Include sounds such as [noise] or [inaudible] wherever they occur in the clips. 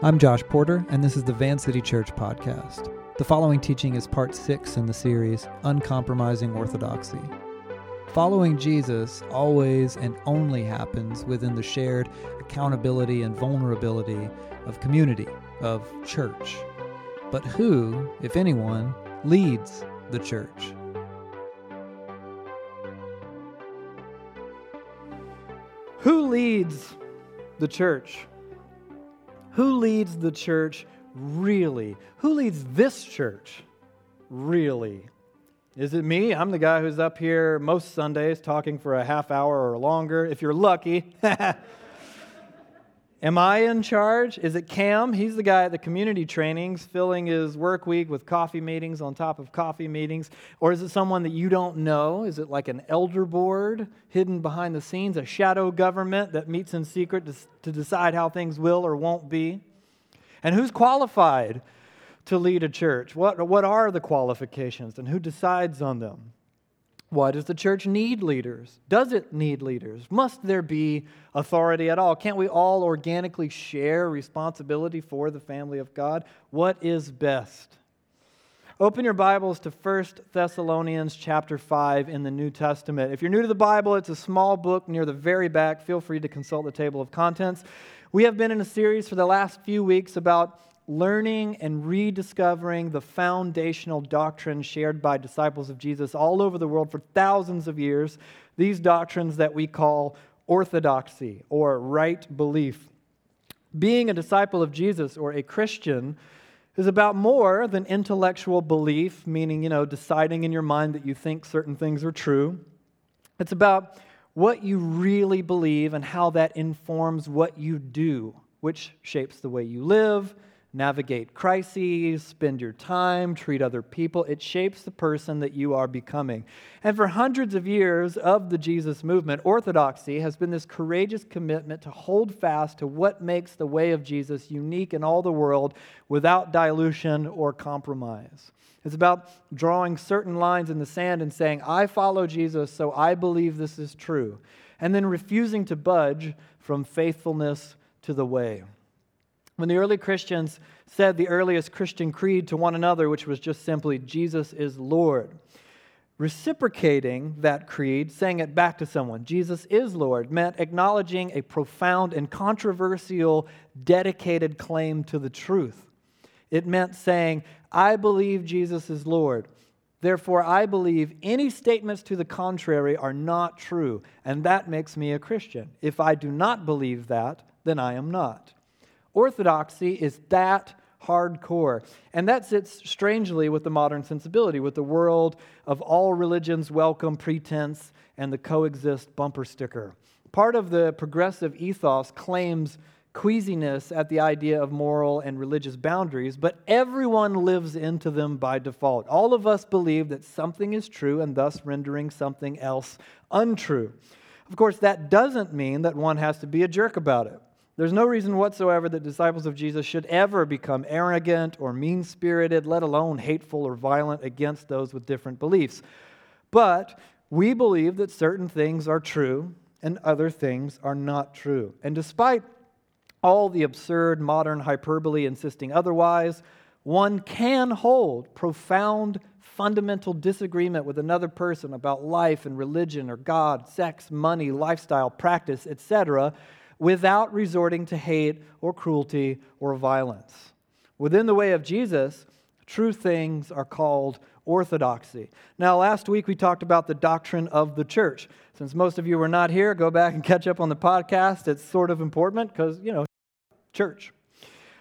I'm Josh Porter, and this is the Van City Church podcast. The following teaching is part six in the series, Uncompromising Orthodoxy. Following Jesus always and only happens within the shared accountability and vulnerability of community, of church. But who, if anyone, leads the church? Who leads the church? Who leads the church really? Who leads this church really? Is it me? I'm the guy who's up here most Sundays talking for a half hour or longer, if you're lucky. [laughs] Am I in charge? Is it Cam? He's the guy at the community trainings, filling his work week with coffee meetings on top of coffee meetings. Or is it someone that you don't know? Is it like an elder board hidden behind the scenes, a shadow government that meets in secret to, to decide how things will or won't be? And who's qualified to lead a church? What, what are the qualifications and who decides on them? Why does the church need leaders? Does it need leaders? Must there be authority at all? Can't we all organically share responsibility for the family of God? What is best? Open your Bibles to 1 Thessalonians chapter 5 in the New Testament. If you're new to the Bible, it's a small book near the very back. Feel free to consult the table of contents. We have been in a series for the last few weeks about learning and rediscovering the foundational doctrines shared by disciples of Jesus all over the world for thousands of years, these doctrines that we call orthodoxy or right belief. Being a disciple of Jesus or a Christian is about more than intellectual belief, meaning, you know, deciding in your mind that you think certain things are true. It's about what you really believe and how that informs what you do, which shapes the way you live, navigate crises, spend your time, treat other people. It shapes the person that you are becoming. And for hundreds of years of the Jesus movement, orthodoxy has been this courageous commitment to hold fast to what makes the way of Jesus unique in all the world without dilution or compromise. It's about drawing certain lines in the sand and saying, I follow Jesus, so I believe this is true. And then refusing to budge from faithfulness to the way. When the early Christians said the earliest Christian creed to one another, which was just simply, Jesus is Lord, reciprocating that creed, saying it back to someone, Jesus is Lord, meant acknowledging a profound and controversial, dedicated claim to the truth. It meant saying, I believe Jesus is Lord. Therefore, I believe any statements to the contrary are not true, and that makes me a Christian. If I do not believe that, then I am not. Orthodoxy is that hardcore. And that sits strangely with the modern sensibility, with the world of all religions welcome pretense and the coexist bumper sticker. Part of the progressive ethos claims queasiness at the idea of moral and religious boundaries, but everyone lives into them by default. All of us believe that something is true and thus rendering something else untrue. Of course, that doesn't mean that one has to be a jerk about it. There's no reason whatsoever that disciples of Jesus should ever become arrogant or mean spirited, let alone hateful or violent against those with different beliefs. But we believe that certain things are true and other things are not true. And despite all the absurd modern hyperbole insisting otherwise, one can hold profound fundamental disagreement with another person about life and religion or God, sex, money, lifestyle, practice, etc without resorting to hate or cruelty or violence. Within the way of Jesus, true things are called orthodoxy. Now, last week we talked about the doctrine of the church. Since most of you were not here, go back and catch up on the podcast. It's sort of important because, you know, church.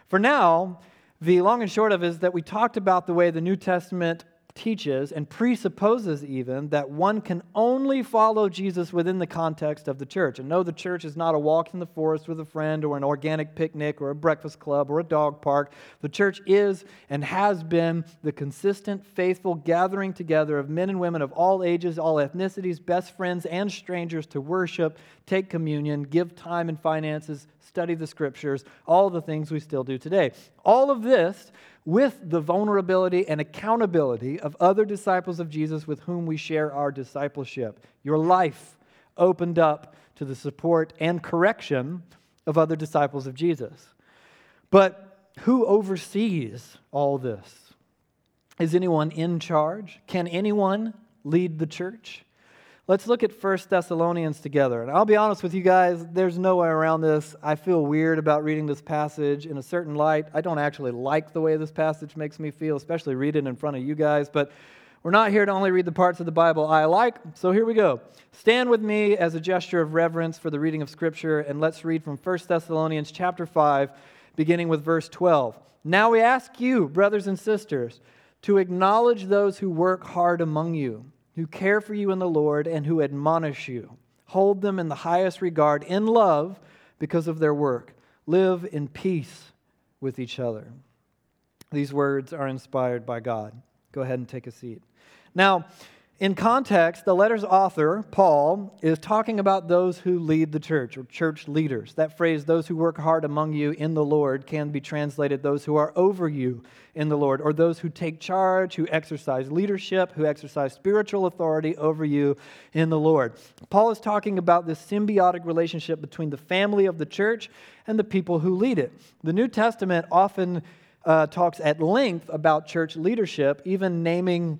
For now, the long and short of it is that we talked about the way the New Testament teaches and presupposes even that one can only follow Jesus within the context of the church. And no, the church is not a walk in the forest with a friend or an organic picnic or a breakfast club or a dog park. The church is and has been the consistent, faithful gathering together of men and women of all ages, all ethnicities, best friends, and strangers to worship, take communion, give time and finances, study the scriptures, all the things we still do today. All of this with the vulnerability and accountability of other disciples of Jesus with whom we share our discipleship. Your life opened up to the support and correction of other disciples of Jesus. But who oversees all this? Is anyone in charge? Can anyone lead the church? Let's look at 1 Thessalonians together. And I'll be honest with you guys, there's no way around this. I feel weird about reading this passage in a certain light. I don't actually like the way this passage makes me feel, especially reading in front of you guys. But we're not here to only read the parts of the Bible I like. So here we go. Stand with me as a gesture of reverence for the reading of Scripture, and let's read from 1 Thessalonians chapter 5, beginning with verse 12. Now we ask you, brothers and sisters, to acknowledge those who work hard among you who care for you in the Lord and who admonish you. Hold them in the highest regard in love because of their work. Live in peace with each other. These words are inspired by God. Go ahead and take a seat. Now, in context, the letter's author, Paul, is talking about those who lead the church or church leaders. That phrase, those who work hard among you in the Lord, can be translated those who are over you in the Lord, or those who take charge, who exercise leadership, who exercise spiritual authority over you in the Lord. Paul is talking about this symbiotic relationship between the family of the church and the people who lead it. The New Testament often uh, talks at length about church leadership, even naming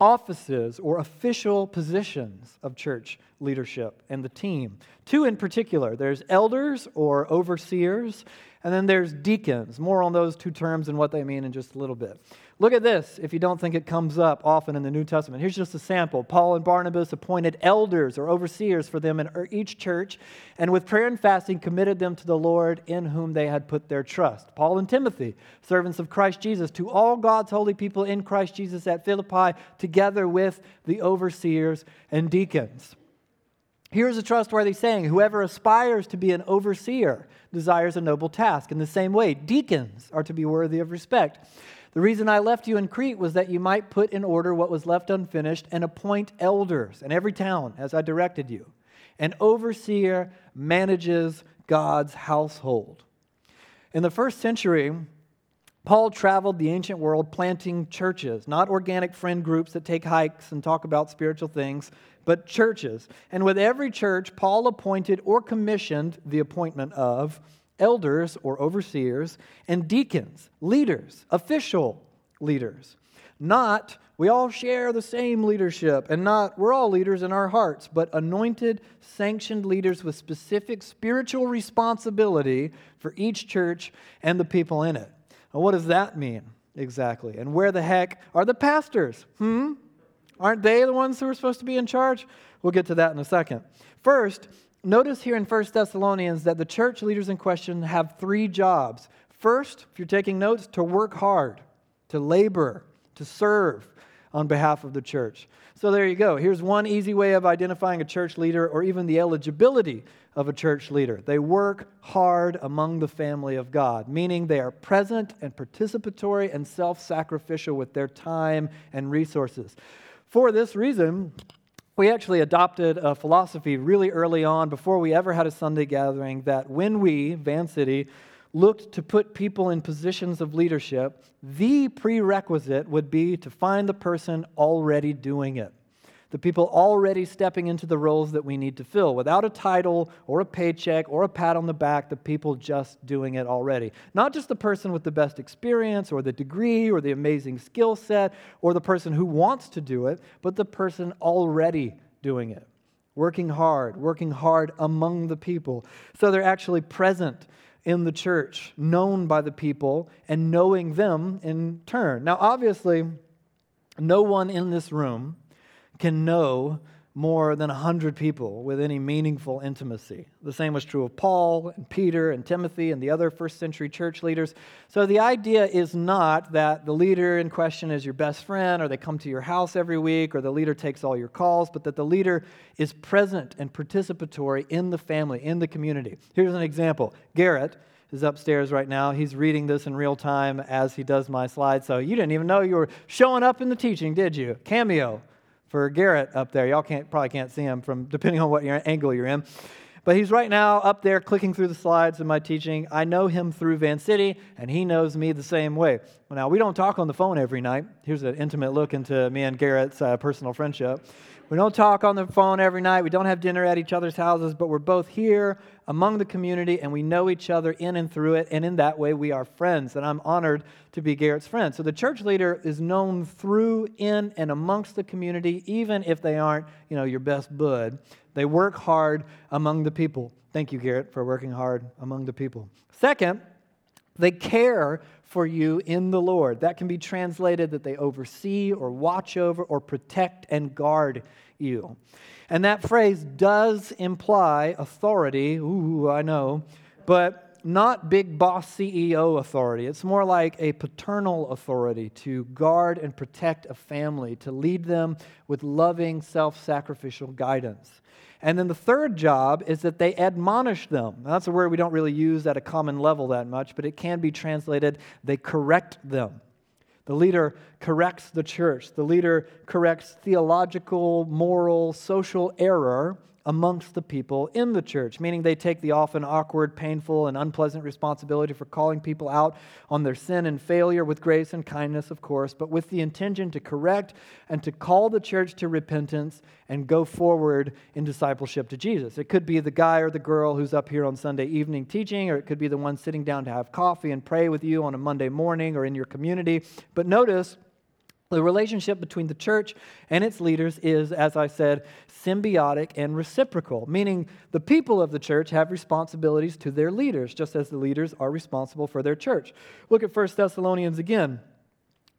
offices or official positions of church leadership and the team. Two in particular there's elders or overseers, and then there's deacons. More on those two terms and what they mean in just a little bit. Look at this if you don't think it comes up often in the New Testament. Here's just a sample. Paul and Barnabas appointed elders or overseers for them in er, each church, and with prayer and fasting committed them to the Lord in whom they had put their trust. Paul and Timothy, servants of Christ Jesus, to all God's holy people in Christ Jesus at Philippi, together with the overseers and deacons. Here's a trustworthy saying Whoever aspires to be an overseer desires a noble task. In the same way, deacons are to be worthy of respect. The reason I left you in Crete was that you might put in order what was left unfinished and appoint elders in every town as I directed you. An overseer manages God's household. In the first century, Paul traveled the ancient world planting churches, not organic friend groups that take hikes and talk about spiritual things, but churches. And with every church, Paul appointed or commissioned the appointment of elders or overseers, and deacons, leaders, official leaders. Not, we all share the same leadership, and not, we're all leaders in our hearts, but anointed, sanctioned leaders with specific spiritual responsibility for each church and the people in it. Now, what does that mean exactly? And where the heck are the pastors? Hmm? Aren't they the ones who are supposed to be in charge? We'll get to that in a second. First, notice here in 1 Thessalonians that the church leaders in question have three jobs. First, if you're taking notes, to work hard, to labor, to serve on behalf of the church. So there you go. Here's one easy way of identifying a church leader or even the eligibility of a church leader. They work hard among the family of God, meaning they are present and participatory and self sacrificial with their time and resources. For this reason, we actually adopted a philosophy really early on, before we ever had a Sunday gathering, that when we, Van City, looked to put people in positions of leadership, the prerequisite would be to find the person already doing it the people already stepping into the roles that we need to fill without a title or a paycheck or a pat on the back, the people just doing it already. Not just the person with the best experience or the degree or the amazing skill set or the person who wants to do it, but the person already doing it. Working hard, working hard among the people. So they're actually present in the church, known by the people, and knowing them in turn. Now, obviously, no one in this room can know more than 100 people with any meaningful intimacy. The same was true of Paul and Peter and Timothy and the other first century church leaders. So the idea is not that the leader in question is your best friend or they come to your house every week or the leader takes all your calls, but that the leader is present and participatory in the family, in the community. Here's an example Garrett is upstairs right now. He's reading this in real time as he does my slides. So you didn't even know you were showing up in the teaching, did you? Cameo for Garrett up there. Y'all can't, probably can't see him from depending on what your angle you're in. But he's right now up there clicking through the slides of my teaching. I know him through Van City, and he knows me the same way. Well, now, we don't talk on the phone every night. Here's an intimate look into me and Garrett's uh, personal friendship. We don't talk on the phone every night. We don't have dinner at each other's houses, but we're both here among the community and we know each other in and through it. And in that way, we are friends. And I'm honored to be Garrett's friend. So the church leader is known through, in, and amongst the community, even if they aren't, you know, your best bud. They work hard among the people. Thank you, Garrett, for working hard among the people. Second, they care for you in the Lord. That can be translated that they oversee or watch over or protect and guard you. And that phrase does imply authority. Ooh, I know. But not big boss CEO authority. It's more like a paternal authority to guard and protect a family, to lead them with loving, self sacrificial guidance. And then the third job is that they admonish them. Now, that's a word we don't really use at a common level that much, but it can be translated they correct them. The leader corrects the church. The leader corrects theological, moral, social error amongst the people in the church, meaning they take the often awkward, painful, and unpleasant responsibility for calling people out on their sin and failure with grace and kindness, of course, but with the intention to correct and to call the church to repentance and go forward in discipleship to Jesus. It could be the guy or the girl who's up here on Sunday evening teaching, or it could be the one sitting down to have coffee and pray with you on a Monday morning or in your community. But notice, the relationship between the church and its leaders is, as I said, symbiotic and reciprocal, meaning the people of the church have responsibilities to their leaders, just as the leaders are responsible for their church. Look at 1 Thessalonians again.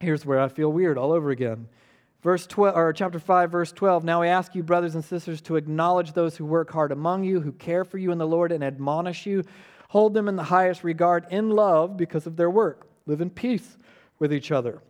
Here's where I feel weird all over again. Verse 12, or chapter 5, verse 12. Now I ask you, brothers and sisters, to acknowledge those who work hard among you, who care for you in the Lord and admonish you. Hold them in the highest regard in love because of their work. Live in peace with each other.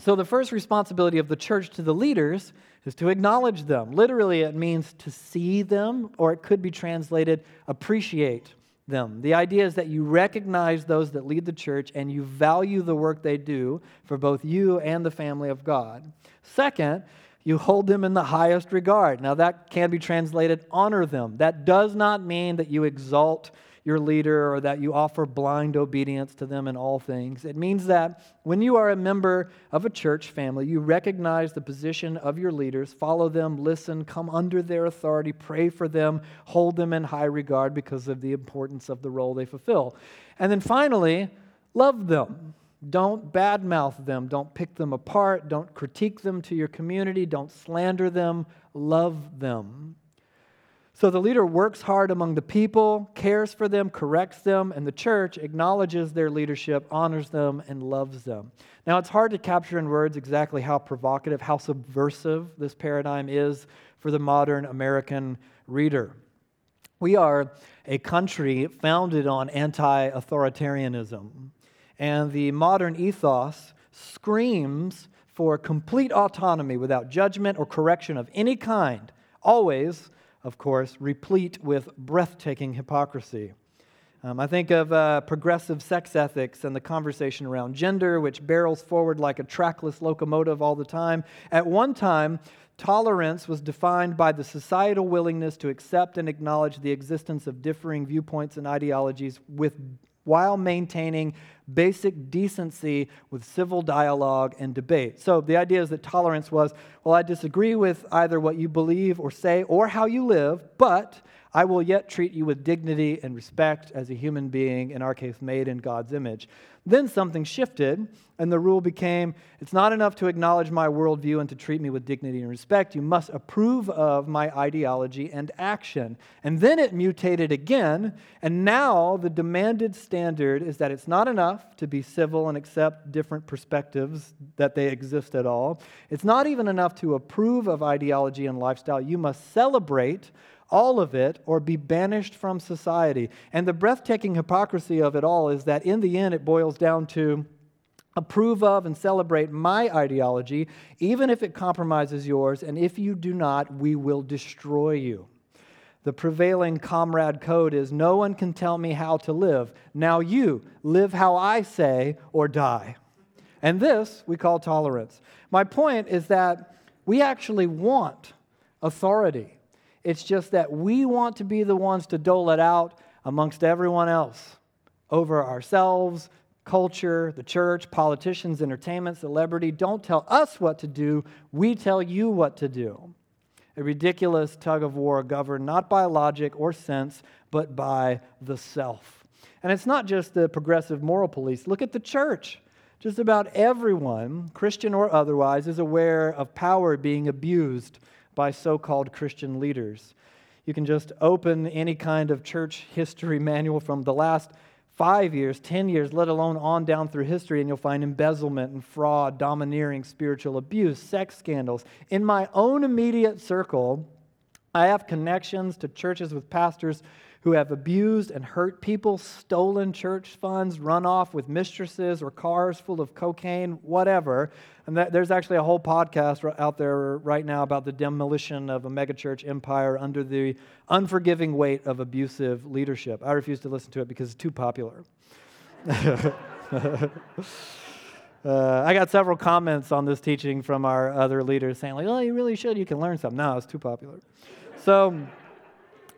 So, the first responsibility of the church to the leaders is to acknowledge them. Literally, it means to see them, or it could be translated appreciate them. The idea is that you recognize those that lead the church and you value the work they do for both you and the family of God. Second, you hold them in the highest regard. Now, that can be translated honor them. That does not mean that you exalt your leader or that you offer blind obedience to them in all things. It means that when you are a member of a church family, you recognize the position of your leaders, follow them, listen, come under their authority, pray for them, hold them in high regard because of the importance of the role they fulfill. And then finally, love them. Don't badmouth them. Don't pick them apart. Don't critique them to your community. Don't slander them. Love them. So the leader works hard among the people, cares for them, corrects them, and the church acknowledges their leadership, honors them, and loves them. Now, it's hard to capture in words exactly how provocative, how subversive this paradigm is for the modern American reader. We are a country founded on anti authoritarianism, and the modern ethos screams for complete autonomy without judgment or correction of any kind, always of course, replete with breathtaking hypocrisy. Um, I think of uh, progressive sex ethics and the conversation around gender, which barrels forward like a trackless locomotive all the time. At one time, tolerance was defined by the societal willingness to accept and acknowledge the existence of differing viewpoints and ideologies with while maintaining basic decency with civil dialogue and debate. So the idea is that tolerance was well, I disagree with either what you believe or say or how you live, but I will yet treat you with dignity and respect as a human being, in our case, made in God's image. Then something shifted, and the rule became it's not enough to acknowledge my worldview and to treat me with dignity and respect. You must approve of my ideology and action. And then it mutated again, and now the demanded standard is that it's not enough to be civil and accept different perspectives that they exist at all. It's not even enough to approve of ideology and lifestyle. You must celebrate all of it, or be banished from society. And the breathtaking hypocrisy of it all is that in the end, it boils down to approve of and celebrate my ideology, even if it compromises yours, and if you do not, we will destroy you. The prevailing comrade code is no one can tell me how to live. Now you live how I say or die. And this we call tolerance. My point is that we actually want authority. It's just that we want to be the ones to dole it out amongst everyone else over ourselves, culture, the church, politicians, entertainment, celebrity. Don't tell us what to do, we tell you what to do. a ridiculous tug of war governed not by logic or sense, but by the self. And it's not just the progressive moral police. Look at the church. Just about everyone, Christian or otherwise, is aware of power being abused by so called Christian leaders. You can just open any kind of church history manual from the last five years, 10 years, let alone on down through history, and you'll find embezzlement and fraud, domineering, spiritual abuse, sex scandals. In my own immediate circle, I have connections to churches with pastors who have abused and hurt people, stolen church funds, run off with mistresses or cars full of cocaine, whatever. And that, there's actually a whole podcast out there right now about the demolition of a megachurch empire under the unforgiving weight of abusive leadership. I refuse to listen to it because it's too popular. [laughs] Uh, I got several comments on this teaching from our other leaders saying, like, oh, you really should. You can learn something. No, it's too popular. So,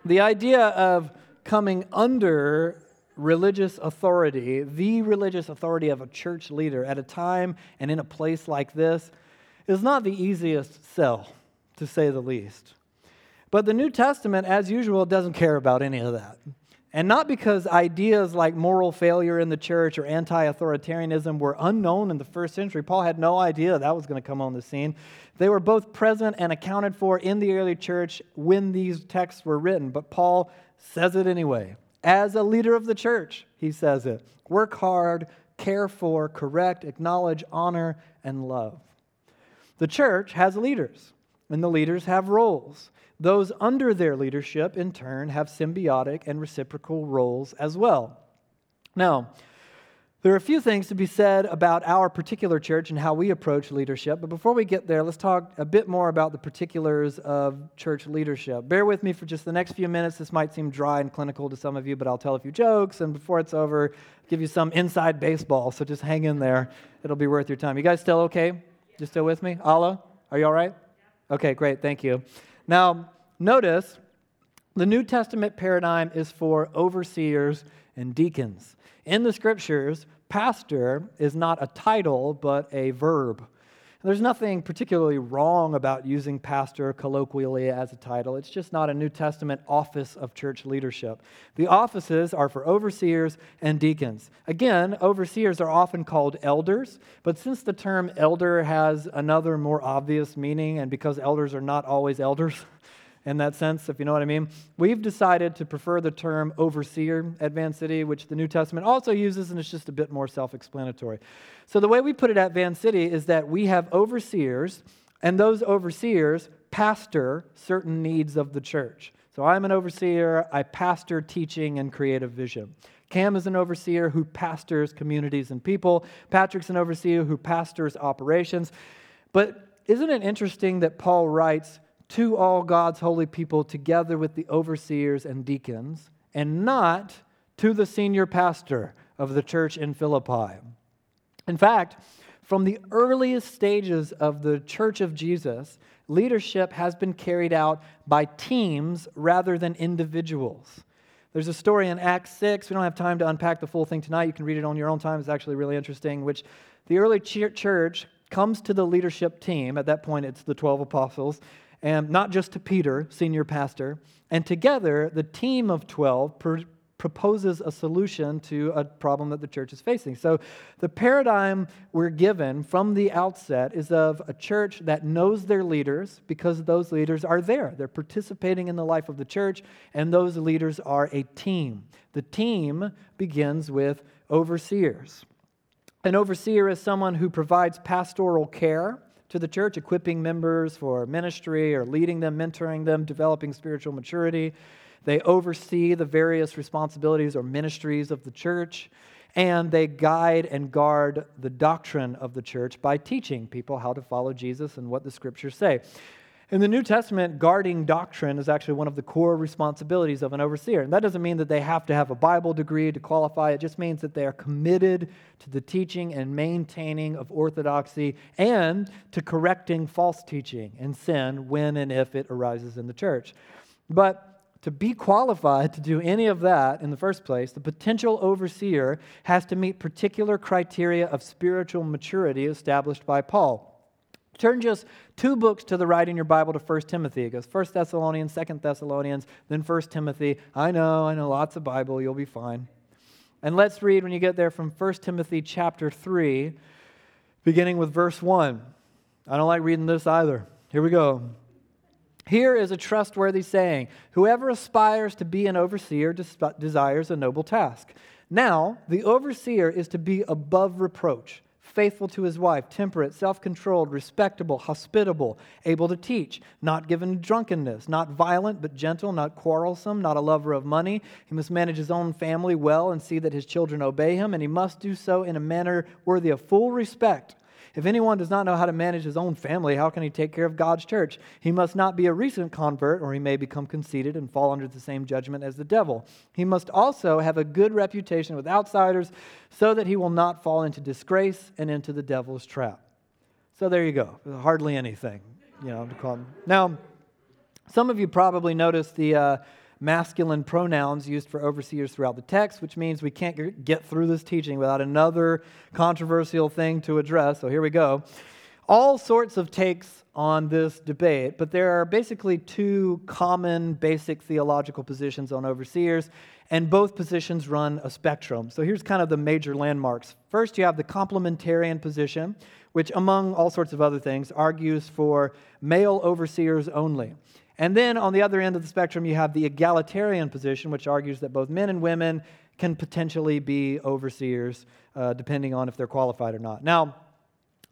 the idea of coming under religious authority, the religious authority of a church leader at a time and in a place like this, is not the easiest sell, to say the least. But the New Testament, as usual, doesn't care about any of that. And not because ideas like moral failure in the church or anti authoritarianism were unknown in the first century. Paul had no idea that was going to come on the scene. They were both present and accounted for in the early church when these texts were written, but Paul says it anyway. As a leader of the church, he says it. Work hard, care for, correct, acknowledge, honor, and love. The church has leaders, and the leaders have roles. Those under their leadership, in turn, have symbiotic and reciprocal roles as well. Now, there are a few things to be said about our particular church and how we approach leadership, but before we get there, let's talk a bit more about the particulars of church leadership. Bear with me for just the next few minutes. This might seem dry and clinical to some of you, but I'll tell a few jokes, and before it's over, I'll give you some inside baseball, so just hang in there. It'll be worth your time. You guys still okay? You still with me? Allah, are you all right? Okay, great, thank you. Now, notice the New Testament paradigm is for overseers and deacons. In the scriptures, pastor is not a title, but a verb. There's nothing particularly wrong about using pastor colloquially as a title. It's just not a New Testament office of church leadership. The offices are for overseers and deacons. Again, overseers are often called elders, but since the term elder has another more obvious meaning, and because elders are not always elders, [laughs] in that sense, if you know what I mean. We've decided to prefer the term overseer at Van City, which the New Testament also uses, and it's just a bit more self explanatory. So, the way we put it at Van City is that we have overseers, and those overseers pastor certain needs of the church. So, I'm an overseer, I pastor teaching and creative vision. Cam is an overseer who pastors communities and people. Patrick's an overseer who pastors operations. But isn't it interesting that Paul writes, to all God's holy people together with the overseers and deacons, and not to the senior pastor of the church in Philippi. In fact, from the earliest stages of the church of Jesus, leadership has been carried out by teams rather than individuals. There's a story in Acts 6. We don't have time to unpack the full thing tonight. You can read it on your own time. It's actually really interesting, which the early church comes to the leadership team. At that point, it's the 12 apostles and not just to Peter, senior pastor. And together, the team of 12 pr- proposes a solution to a problem that the church is facing. So, the paradigm we're given from the outset is of a church that knows their leaders because those leaders are there. They're participating in the life of the church, and those leaders are a team. The team begins with overseers. An overseer is someone who provides pastoral care to the church, equipping members for ministry or leading them, mentoring them, developing spiritual maturity. They oversee the various responsibilities or ministries of the church, and they guide and guard the doctrine of the church by teaching people how to follow Jesus and what the scriptures say. In the New Testament, guarding doctrine is actually one of the core responsibilities of an overseer. And that doesn't mean that they have to have a Bible degree to qualify. It just means that they are committed to the teaching and maintaining of orthodoxy and to correcting false teaching and sin when and if it arises in the church. But to be qualified to do any of that in the first place, the potential overseer has to meet particular criteria of spiritual maturity established by Paul. Turn just two books to the right in your Bible to 1 Timothy. It goes 1 Thessalonians, 2 Thessalonians, then 1 Timothy. I know, I know, lots of Bible. You'll be fine. And let's read when you get there from 1 Timothy chapter 3, beginning with verse 1. I don't like reading this either. Here we go. Here is a trustworthy saying Whoever aspires to be an overseer desires a noble task. Now, the overseer is to be above reproach faithful to his wife, temperate, self controlled, respectable, hospitable, able to teach, not given to drunkenness, not violent, but gentle, not quarrelsome, not a lover of money. He must manage his own family well and see that his children obey him, and he must do so in a manner worthy of full respect if anyone does not know how to manage his own family, how can he take care of God's church? He must not be a recent convert, or he may become conceited and fall under the same judgment as the devil. He must also have a good reputation with outsiders so that he will not fall into disgrace and into the devil's trap. So there you go. Hardly anything, you know, to call him. Now, some of you probably noticed the. Uh, masculine pronouns used for overseers throughout the text, which means we can't get through this teaching without another controversial thing to address. So here we go. All sorts of takes on this debate, but there are basically two common basic theological positions on overseers, and both positions run a spectrum. So here's kind of the major landmarks. First, you have the complementarian position, which, among all sorts of other things, argues for male overseers only. And then on the other end of the spectrum, you have the egalitarian position, which argues that both men and women can potentially be overseers, uh, depending on if they're qualified or not. Now,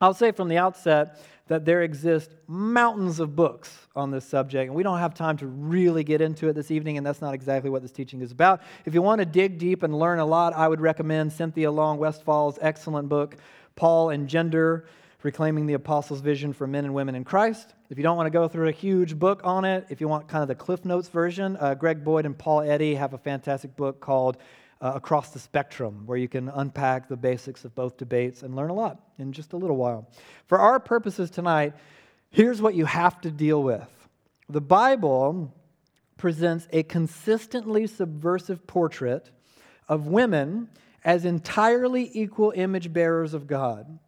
I'll say from the outset that there exist mountains of books on this subject, and we don't have time to really get into it this evening, and that's not exactly what this teaching is about. If you want to dig deep and learn a lot, I would recommend Cynthia Long Westfall's excellent book, Paul and Gender Reclaiming the Apostles' Vision for Men and Women in Christ. If you don't want to go through a huge book on it, if you want kind of the Cliff Notes version, uh, Greg Boyd and Paul Eddy have a fantastic book called uh, Across the Spectrum, where you can unpack the basics of both debates and learn a lot in just a little while. For our purposes tonight, here's what you have to deal with the Bible presents a consistently subversive portrait of women as entirely equal image bearers of God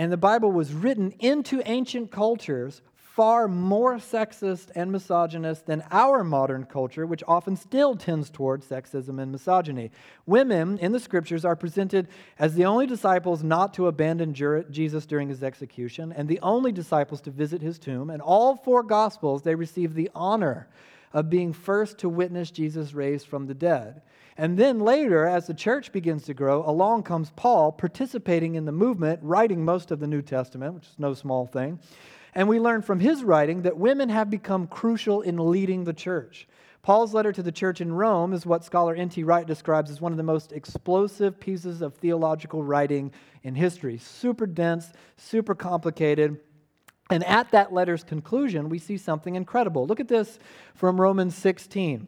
and the Bible was written into ancient cultures far more sexist and misogynist than our modern culture, which often still tends toward sexism and misogyny. Women in the scriptures are presented as the only disciples not to abandon Jesus during his execution, and the only disciples to visit his tomb. And all four gospels, they receive the honor of being first to witness Jesus raised from the dead. And then later, as the church begins to grow, along comes Paul participating in the movement, writing most of the New Testament, which is no small thing. And we learn from his writing that women have become crucial in leading the church. Paul's letter to the church in Rome is what scholar N.T. Wright describes as one of the most explosive pieces of theological writing in history. Super dense, super complicated. And at that letter's conclusion, we see something incredible. Look at this from Romans 16.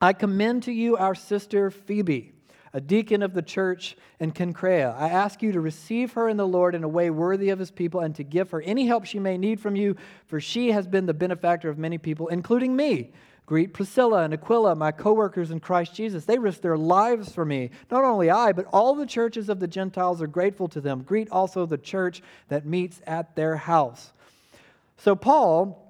I commend to you our sister Phoebe, a deacon of the church in Cenchreae. I ask you to receive her in the Lord in a way worthy of his people and to give her any help she may need from you, for she has been the benefactor of many people, including me. Greet Priscilla and Aquila, my co workers in Christ Jesus. They risked their lives for me. Not only I, but all the churches of the Gentiles are grateful to them. Greet also the church that meets at their house. So, Paul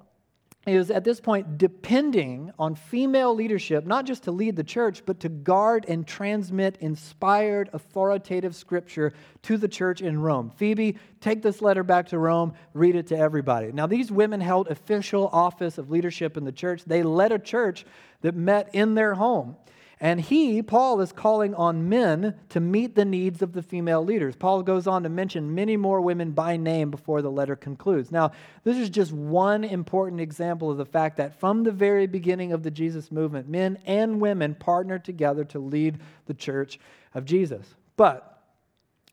is at this point depending on female leadership, not just to lead the church, but to guard and transmit inspired, authoritative scripture to the church in Rome. Phoebe, take this letter back to Rome, read it to everybody. Now, these women held official office of leadership in the church. They led a church that met in their home. And he, Paul, is calling on men to meet the needs of the female leaders. Paul goes on to mention many more women by name before the letter concludes. Now, this is just one important example of the fact that from the very beginning of the Jesus movement, men and women partnered together to lead the church of Jesus. But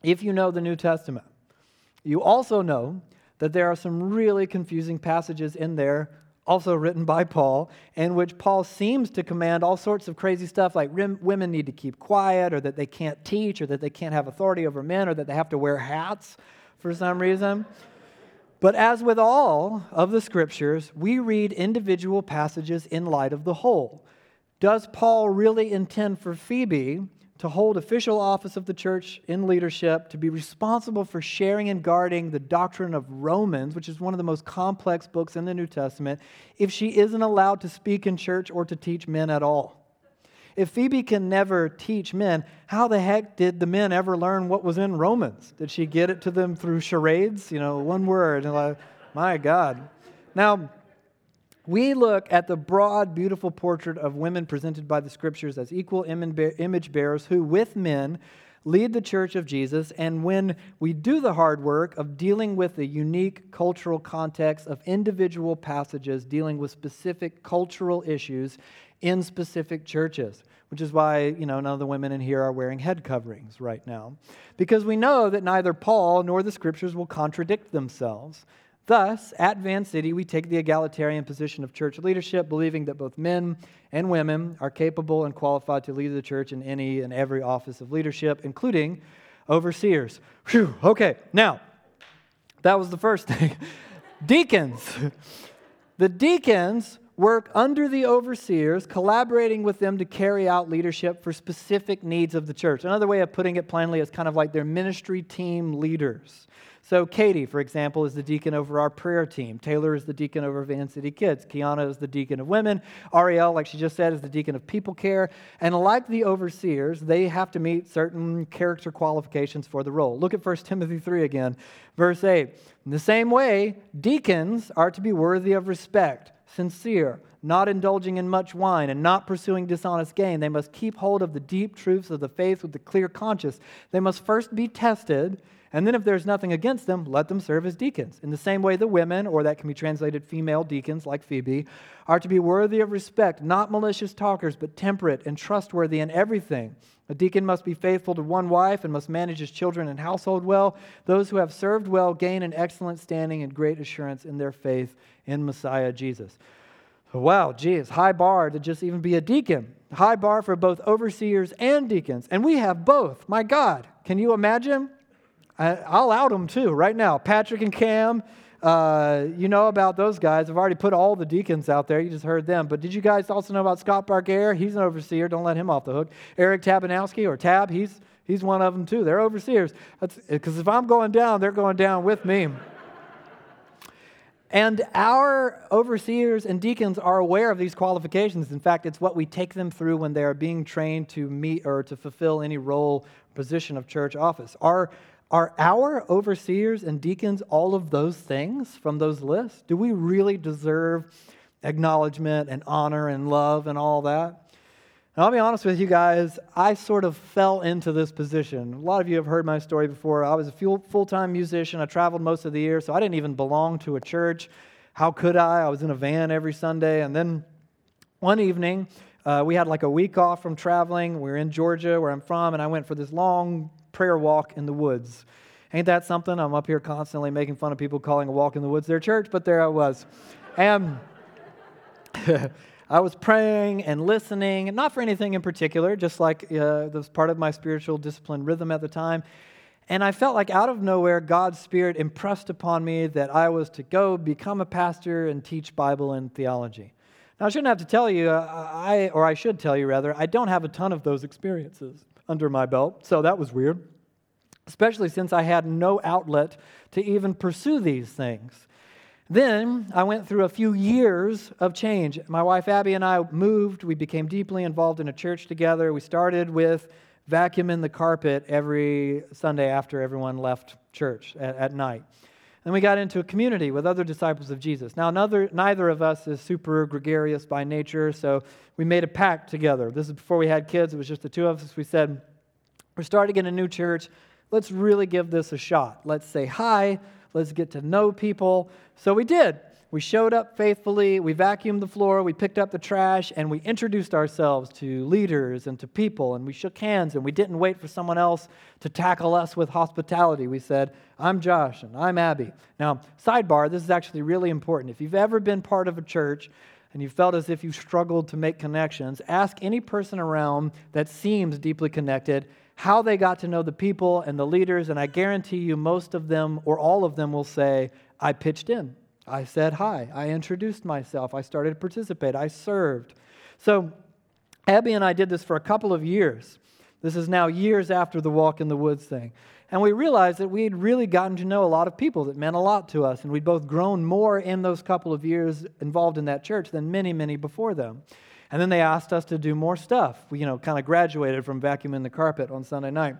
if you know the New Testament, you also know that there are some really confusing passages in there also written by Paul, in which Paul seems to command all sorts of crazy stuff like women need to keep quiet, or that they can't teach, or that they can't have authority over men, or that they have to wear hats for some reason. But as with all of the scriptures, we read individual passages in light of the whole. Does Paul really intend for Phoebe to hold official office of the church in leadership, to be responsible for sharing and guarding the doctrine of Romans, which is one of the most complex books in the New Testament, if she isn't allowed to speak in church or to teach men at all? If Phoebe can never teach men, how the heck did the men ever learn what was in Romans? Did she get it to them through charades? You know, one word. And like, my God. Now, we look at the broad, beautiful portrait of women presented by the scriptures as equal image bearers who, with men, lead the church of Jesus. And when we do the hard work of dealing with the unique cultural context of individual passages dealing with specific cultural issues in specific churches, which is why, you know, none of the women in here are wearing head coverings right now. Because we know that neither Paul nor the scriptures will contradict themselves. Thus, at Van City, we take the egalitarian position of church leadership, believing that both men and women are capable and qualified to lead the church in any and every office of leadership, including overseers. Whew, okay, now, that was the first [laughs] thing. deacons. The deacons work under the overseers, collaborating with them to carry out leadership for specific needs of the church. Another way of putting it plainly is kind of like their ministry team leaders. So, Katie, for example, is the deacon over our prayer team. Taylor is the deacon over Van City Kids. Kiana is the deacon of women. Ariel, like she just said, is the deacon of people care. And like the overseers, they have to meet certain character qualifications for the role. Look at 1 Timothy 3 again, verse 8. In the same way, deacons are to be worthy of respect, sincere, not indulging in much wine, and not pursuing dishonest gain. They must keep hold of the deep truths of the faith with a clear conscience. They must first be tested and then, if there's nothing against them, let them serve as deacons. In the same way, the women, or that can be translated female deacons like Phoebe, are to be worthy of respect, not malicious talkers, but temperate and trustworthy in everything. A deacon must be faithful to one wife and must manage his children and household well. Those who have served well gain an excellent standing and great assurance in their faith in Messiah Jesus. wow, geez, high bar to just even be a deacon. High bar for both overseers and deacons. And we have both. My God, can you imagine? I'll out them too right now. Patrick and Cam, uh, you know about those guys. I've already put all the deacons out there. You just heard them. But did you guys also know about Scott Barker? He's an overseer. Don't let him off the hook. Eric Tabanowski or Tab, he's, he's one of them too. They're overseers. Because if I'm going down, they're going down with me. [laughs] And our overseers and deacons are aware of these qualifications. In fact, it's what we take them through when they are being trained to meet or to fulfill any role, position of church office. Our are our overseers and deacons all of those things from those lists? Do we really deserve acknowledgement and honor and love and all that? And I'll be honest with you guys, I sort of fell into this position. A lot of you have heard my story before. I was a full time musician. I traveled most of the year, so I didn't even belong to a church. How could I? I was in a van every Sunday. And then one evening, uh, we had like a week off from traveling. We were in Georgia, where I'm from, and I went for this long prayer walk in the woods. Ain't that something? I'm up here constantly making fun of people calling a walk in the woods their church, but there I was. And [laughs] I was praying and listening, not for anything in particular, just like uh, that was part of my spiritual discipline rhythm at the time. And I felt like out of nowhere, God's Spirit impressed upon me that I was to go become a pastor and teach Bible and theology. Now, I shouldn't have to tell you, uh, I, or I should tell you rather, I don't have a ton of those experiences under my belt, so that was weird, especially since I had no outlet to even pursue these things. Then I went through a few years of change. My wife Abby and I moved. We became deeply involved in a church together. We started with vacuuming the carpet every Sunday after everyone left church at, at night. Then we got into a community with other disciples of Jesus. Now, another, neither of us is super gregarious by nature, so we made a pact together. This is before we had kids, it was just the two of us. We said, We're starting in a new church. Let's really give this a shot. Let's say hi. Let's get to know people. So we did. We showed up faithfully, we vacuumed the floor, we picked up the trash, and we introduced ourselves to leaders and to people, and we shook hands, and we didn't wait for someone else to tackle us with hospitality. We said, I'm Josh, and I'm Abby. Now, sidebar, this is actually really important. If you've ever been part of a church and you felt as if you struggled to make connections, ask any person around that seems deeply connected how they got to know the people and the leaders, and I guarantee you most of them or all of them will say, I pitched in. I said hi. I introduced myself. I started to participate. I served. So, Abby and I did this for a couple of years. This is now years after the walk in the woods thing. And we realized that we had really gotten to know a lot of people that meant a lot to us. And we'd both grown more in those couple of years involved in that church than many, many before them. And then they asked us to do more stuff. We, you know, kind of graduated from vacuuming the carpet on Sunday night.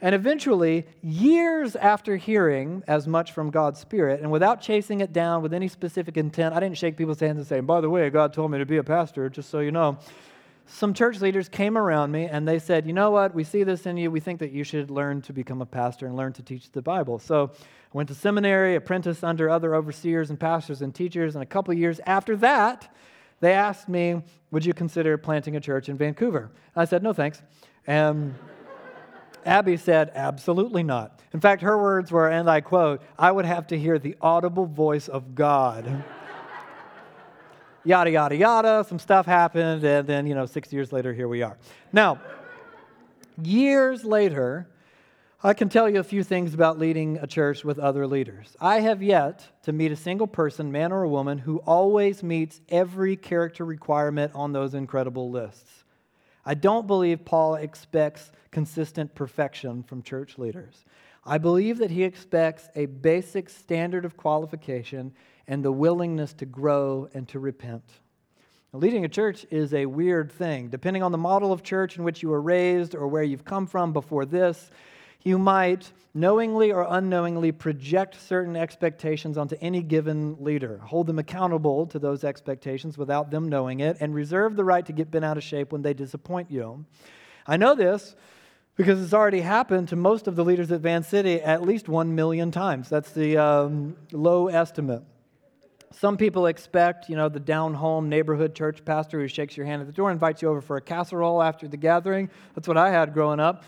And eventually, years after hearing as much from God's Spirit, and without chasing it down with any specific intent, I didn't shake people's hands and say, by the way, God told me to be a pastor, just so you know some church leaders came around me and they said, You know what? We see this in you. We think that you should learn to become a pastor and learn to teach the Bible. So I went to seminary, apprenticed under other overseers and pastors and teachers. And a couple years after that, they asked me, Would you consider planting a church in Vancouver? I said, No, thanks. And Abby said, Absolutely not. In fact, her words were, and I quote, I would have to hear the audible voice of God yada, yada, yada. Some stuff happened, and then, you know, six years later, here we are. Now, years later, I can tell you a few things about leading a church with other leaders. I have yet to meet a single person, man or woman, who always meets every character requirement on those incredible lists. I don't believe Paul expects consistent perfection from church leaders. I believe that he expects a basic standard of qualification and the willingness to grow and to repent. Leading a church is a weird thing. Depending on the model of church in which you were raised or where you've come from before this, you might knowingly or unknowingly project certain expectations onto any given leader, hold them accountable to those expectations without them knowing it, and reserve the right to get bent out of shape when they disappoint you. I know this because it's already happened to most of the leaders at Van City at least one million times. That's the um, low estimate. Some people expect, you know, the down home neighborhood church pastor who shakes your hand at the door, invites you over for a casserole after the gathering. That's what I had growing up.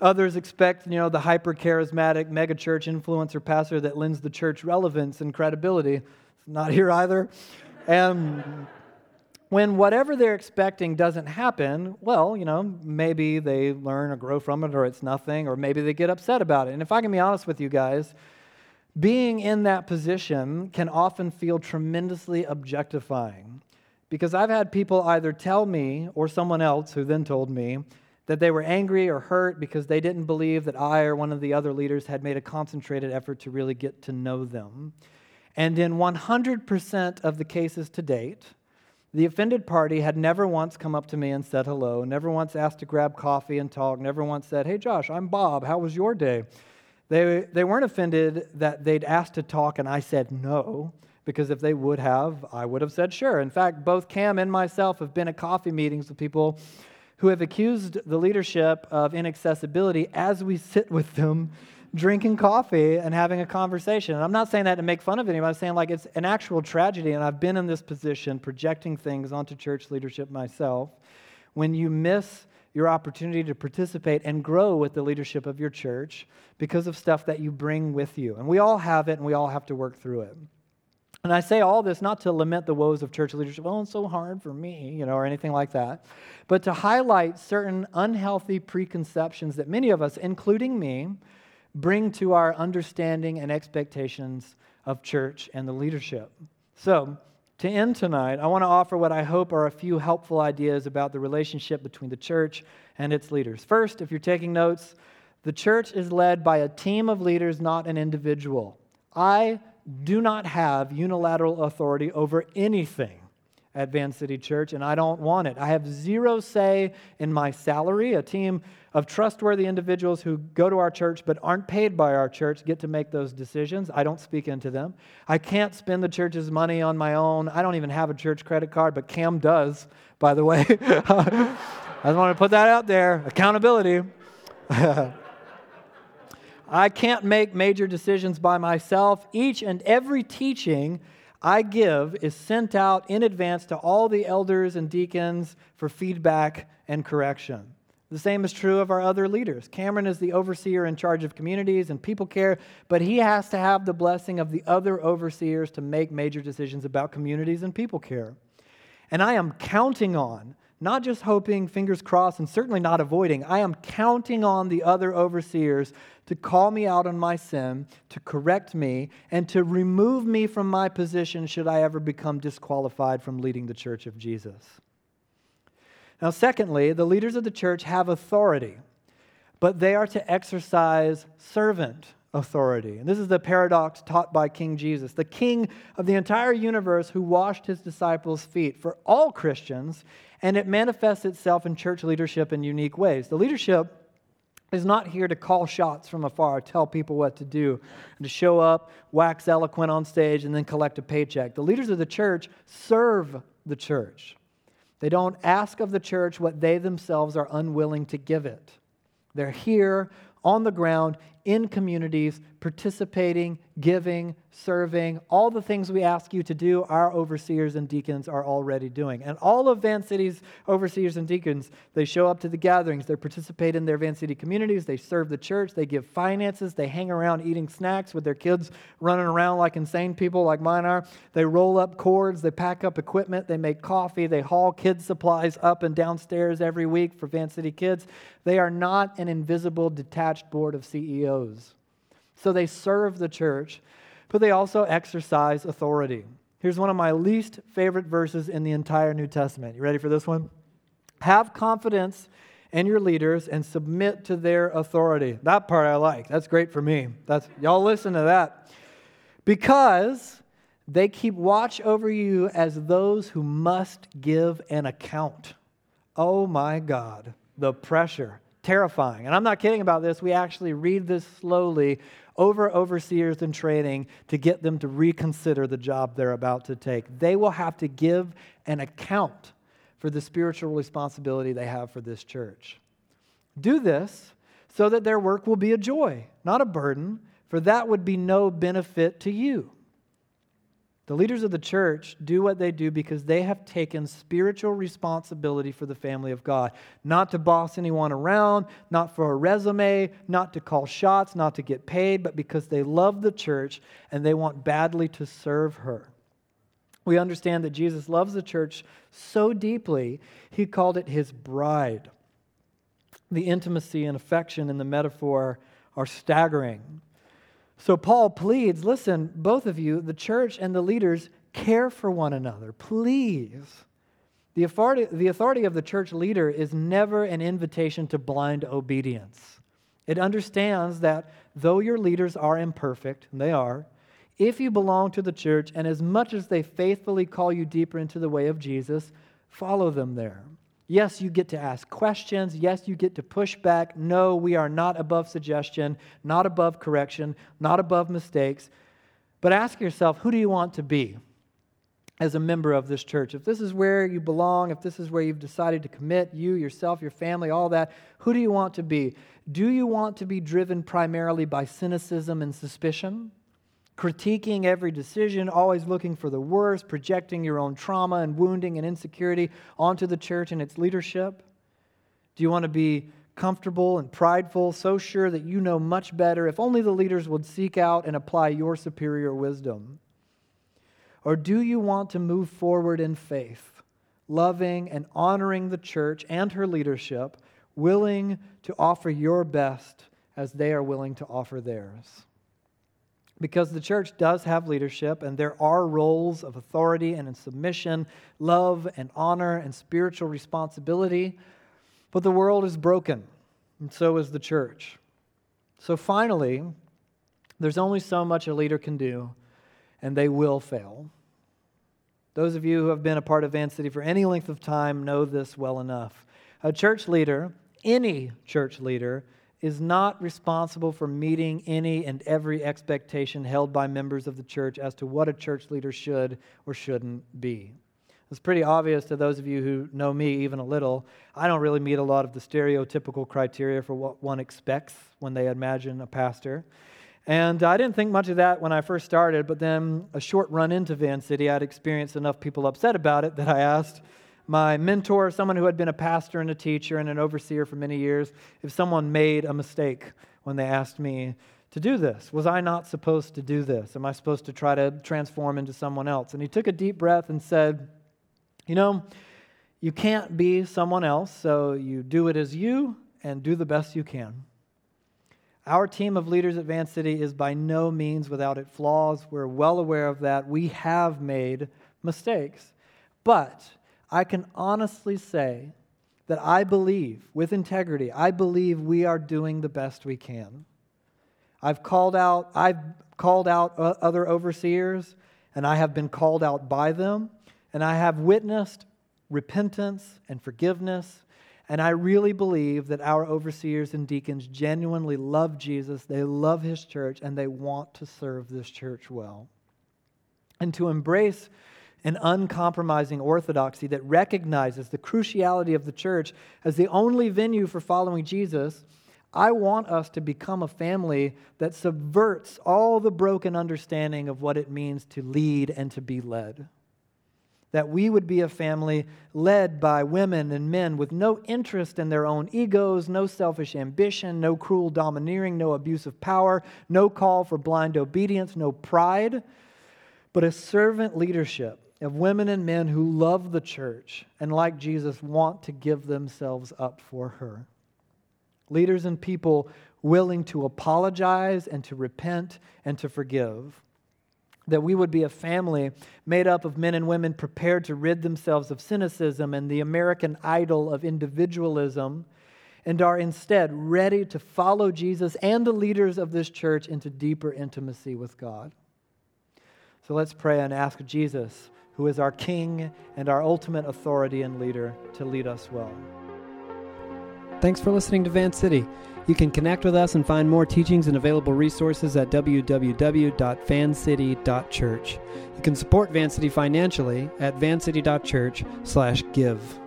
Others expect, you know, the hyper charismatic megachurch influencer pastor that lends the church relevance and credibility. It's not here either. And when whatever they're expecting doesn't happen, well, you know, maybe they learn or grow from it or it's nothing, or maybe they get upset about it. And if I can be honest with you guys, being in that position can often feel tremendously objectifying because I've had people either tell me or someone else who then told me that they were angry or hurt because they didn't believe that I or one of the other leaders had made a concentrated effort to really get to know them. And in 100% of the cases to date, the offended party had never once come up to me and said hello, never once asked to grab coffee and talk, never once said, Hey, Josh, I'm Bob. How was your day? They, they weren't offended that they'd asked to talk and I said no, because if they would have, I would have said sure. In fact, both Cam and myself have been at coffee meetings with people who have accused the leadership of inaccessibility as we sit with them drinking coffee and having a conversation. And I'm not saying that to make fun of anybody. I'm saying like it's an actual tragedy. And I've been in this position projecting things onto church leadership myself. When you miss your opportunity to participate and grow with the leadership of your church because of stuff that you bring with you. And we all have it and we all have to work through it. And I say all this not to lament the woes of church leadership, oh, it's so hard for me, you know, or anything like that, but to highlight certain unhealthy preconceptions that many of us, including me, bring to our understanding and expectations of church and the leadership. So, to end tonight, I want to offer what I hope are a few helpful ideas about the relationship between the church and its leaders. First, if you're taking notes, the church is led by a team of leaders, not an individual. I do not have unilateral authority over anything at Van City Church, and I don't want it. I have zero say in my salary. A team of trustworthy individuals who go to our church but aren't paid by our church get to make those decisions. I don't speak into them. I can't spend the church's money on my own. I don't even have a church credit card, but Cam does, by the way. [laughs] I just want to put that out there accountability. [laughs] I can't make major decisions by myself. Each and every teaching I give is sent out in advance to all the elders and deacons for feedback and correction. The same is true of our other leaders. Cameron is the overseer in charge of communities and people care, but he has to have the blessing of the other overseers to make major decisions about communities and people care. And I am counting on, not just hoping, fingers crossed, and certainly not avoiding, I am counting on the other overseers to call me out on my sin, to correct me, and to remove me from my position should I ever become disqualified from leading the church of Jesus. Now, secondly, the leaders of the church have authority. but they are to exercise servant authority. And this is the paradox taught by King Jesus, the king of the entire universe who washed his disciples' feet for all Christians, and it manifests itself in church leadership in unique ways. The leadership is not here to call shots from afar, tell people what to do, and to show up, wax eloquent on stage, and then collect a paycheck. The leaders of the church serve the church. They don't ask of the church what they themselves are unwilling to give it. They're here on the ground in communities, participating, giving, serving, all the things we ask you to do, our overseers and deacons are already doing. And all of Van City's overseers and deacons, they show up to the gatherings, they participate in their Van City communities, they serve the church, they give finances, they hang around eating snacks with their kids running around like insane people like mine are. They roll up cords, they pack up equipment, they make coffee, they haul kids' supplies up and downstairs every week for Van City kids. They are not an invisible, detached board of CEOs. So they serve the church, but they also exercise authority. Here's one of my least favorite verses in the entire New Testament. You ready for this one? Have confidence in your leaders and submit to their authority. That part I like. That's great for me. That's y'all listen to that. Because they keep watch over you as those who must give an account. Oh my God, the pressure terrifying. And I'm not kidding about this. We actually read this slowly over overseers in training to get them to reconsider the job they're about to take. They will have to give an account for the spiritual responsibility they have for this church. Do this so that their work will be a joy, not a burden, for that would be no benefit to you. The leaders of the church do what they do because they have taken spiritual responsibility for the family of God. Not to boss anyone around, not for a resume, not to call shots, not to get paid, but because they love the church and they want badly to serve her. We understand that Jesus loves the church so deeply, he called it his bride. The intimacy and affection in the metaphor are staggering. So Paul pleads listen, both of you, the church and the leaders, care for one another. Please. The authority, the authority of the church leader is never an invitation to blind obedience. It understands that though your leaders are imperfect, and they are, if you belong to the church and as much as they faithfully call you deeper into the way of Jesus, follow them there. Yes, you get to ask questions. Yes, you get to push back. No, we are not above suggestion, not above correction, not above mistakes. But ask yourself who do you want to be as a member of this church? If this is where you belong, if this is where you've decided to commit, you, yourself, your family, all that, who do you want to be? Do you want to be driven primarily by cynicism and suspicion? Critiquing every decision, always looking for the worst, projecting your own trauma and wounding and insecurity onto the church and its leadership? Do you want to be comfortable and prideful, so sure that you know much better if only the leaders would seek out and apply your superior wisdom? Or do you want to move forward in faith, loving and honoring the church and her leadership, willing to offer your best as they are willing to offer theirs? Because the church does have leadership and there are roles of authority and submission, love and honor and spiritual responsibility, but the world is broken, and so is the church. So finally, there's only so much a leader can do, and they will fail. Those of you who have been a part of Van City for any length of time know this well enough. A church leader, any church leader, is not responsible for meeting any and every expectation held by members of the church as to what a church leader should or shouldn't be. It's pretty obvious to those of you who know me even a little. I don't really meet a lot of the stereotypical criteria for what one expects when they imagine a pastor. And I didn't think much of that when I first started, but then a short run into Van City, I'd experienced enough people upset about it that I asked my mentor, someone who had been a pastor and a teacher and an overseer for many years, if someone made a mistake when they asked me to do this. Was I not supposed to do this? Am I supposed to try to transform into someone else? And he took a deep breath and said, You know, you can't be someone else, so you do it as you and do the best you can. Our team of leaders at Van City is by no means without its flaws. We're well aware of that. We have made mistakes. But I can honestly say that I believe, with integrity, I believe we are doing the best we can. I've called out, I've called out other overseers, and I have been called out by them, and I have witnessed repentance and forgiveness. And I really believe that our overseers and deacons genuinely love Jesus, they love his church, and they want to serve this church well. And to embrace an uncompromising orthodoxy that recognizes the cruciality of the church as the only venue for following Jesus, I want us to become a family that subverts all the broken understanding of what it means to lead and to be led. That we would be a family led by women and men with no interest in their own egos, no selfish ambition, no cruel domineering, no abuse of power, no call for blind obedience, no pride, but a servant leadership of women and men who love the church and, like Jesus, want to give themselves up for her. Leaders and people willing to apologize and to repent and to forgive. That we would be a family made up of men and women prepared to rid themselves of cynicism and the American idol of individualism and are instead ready to follow Jesus and the leaders of this church into deeper intimacy with God. So let's pray and ask Jesus who is our King and our ultimate authority and leader, to lead us well. Thanks for listening to Van City. You can connect with us and find more teachings and available resources at www.vancity.church. You can support Van City financially at vancity.church/give.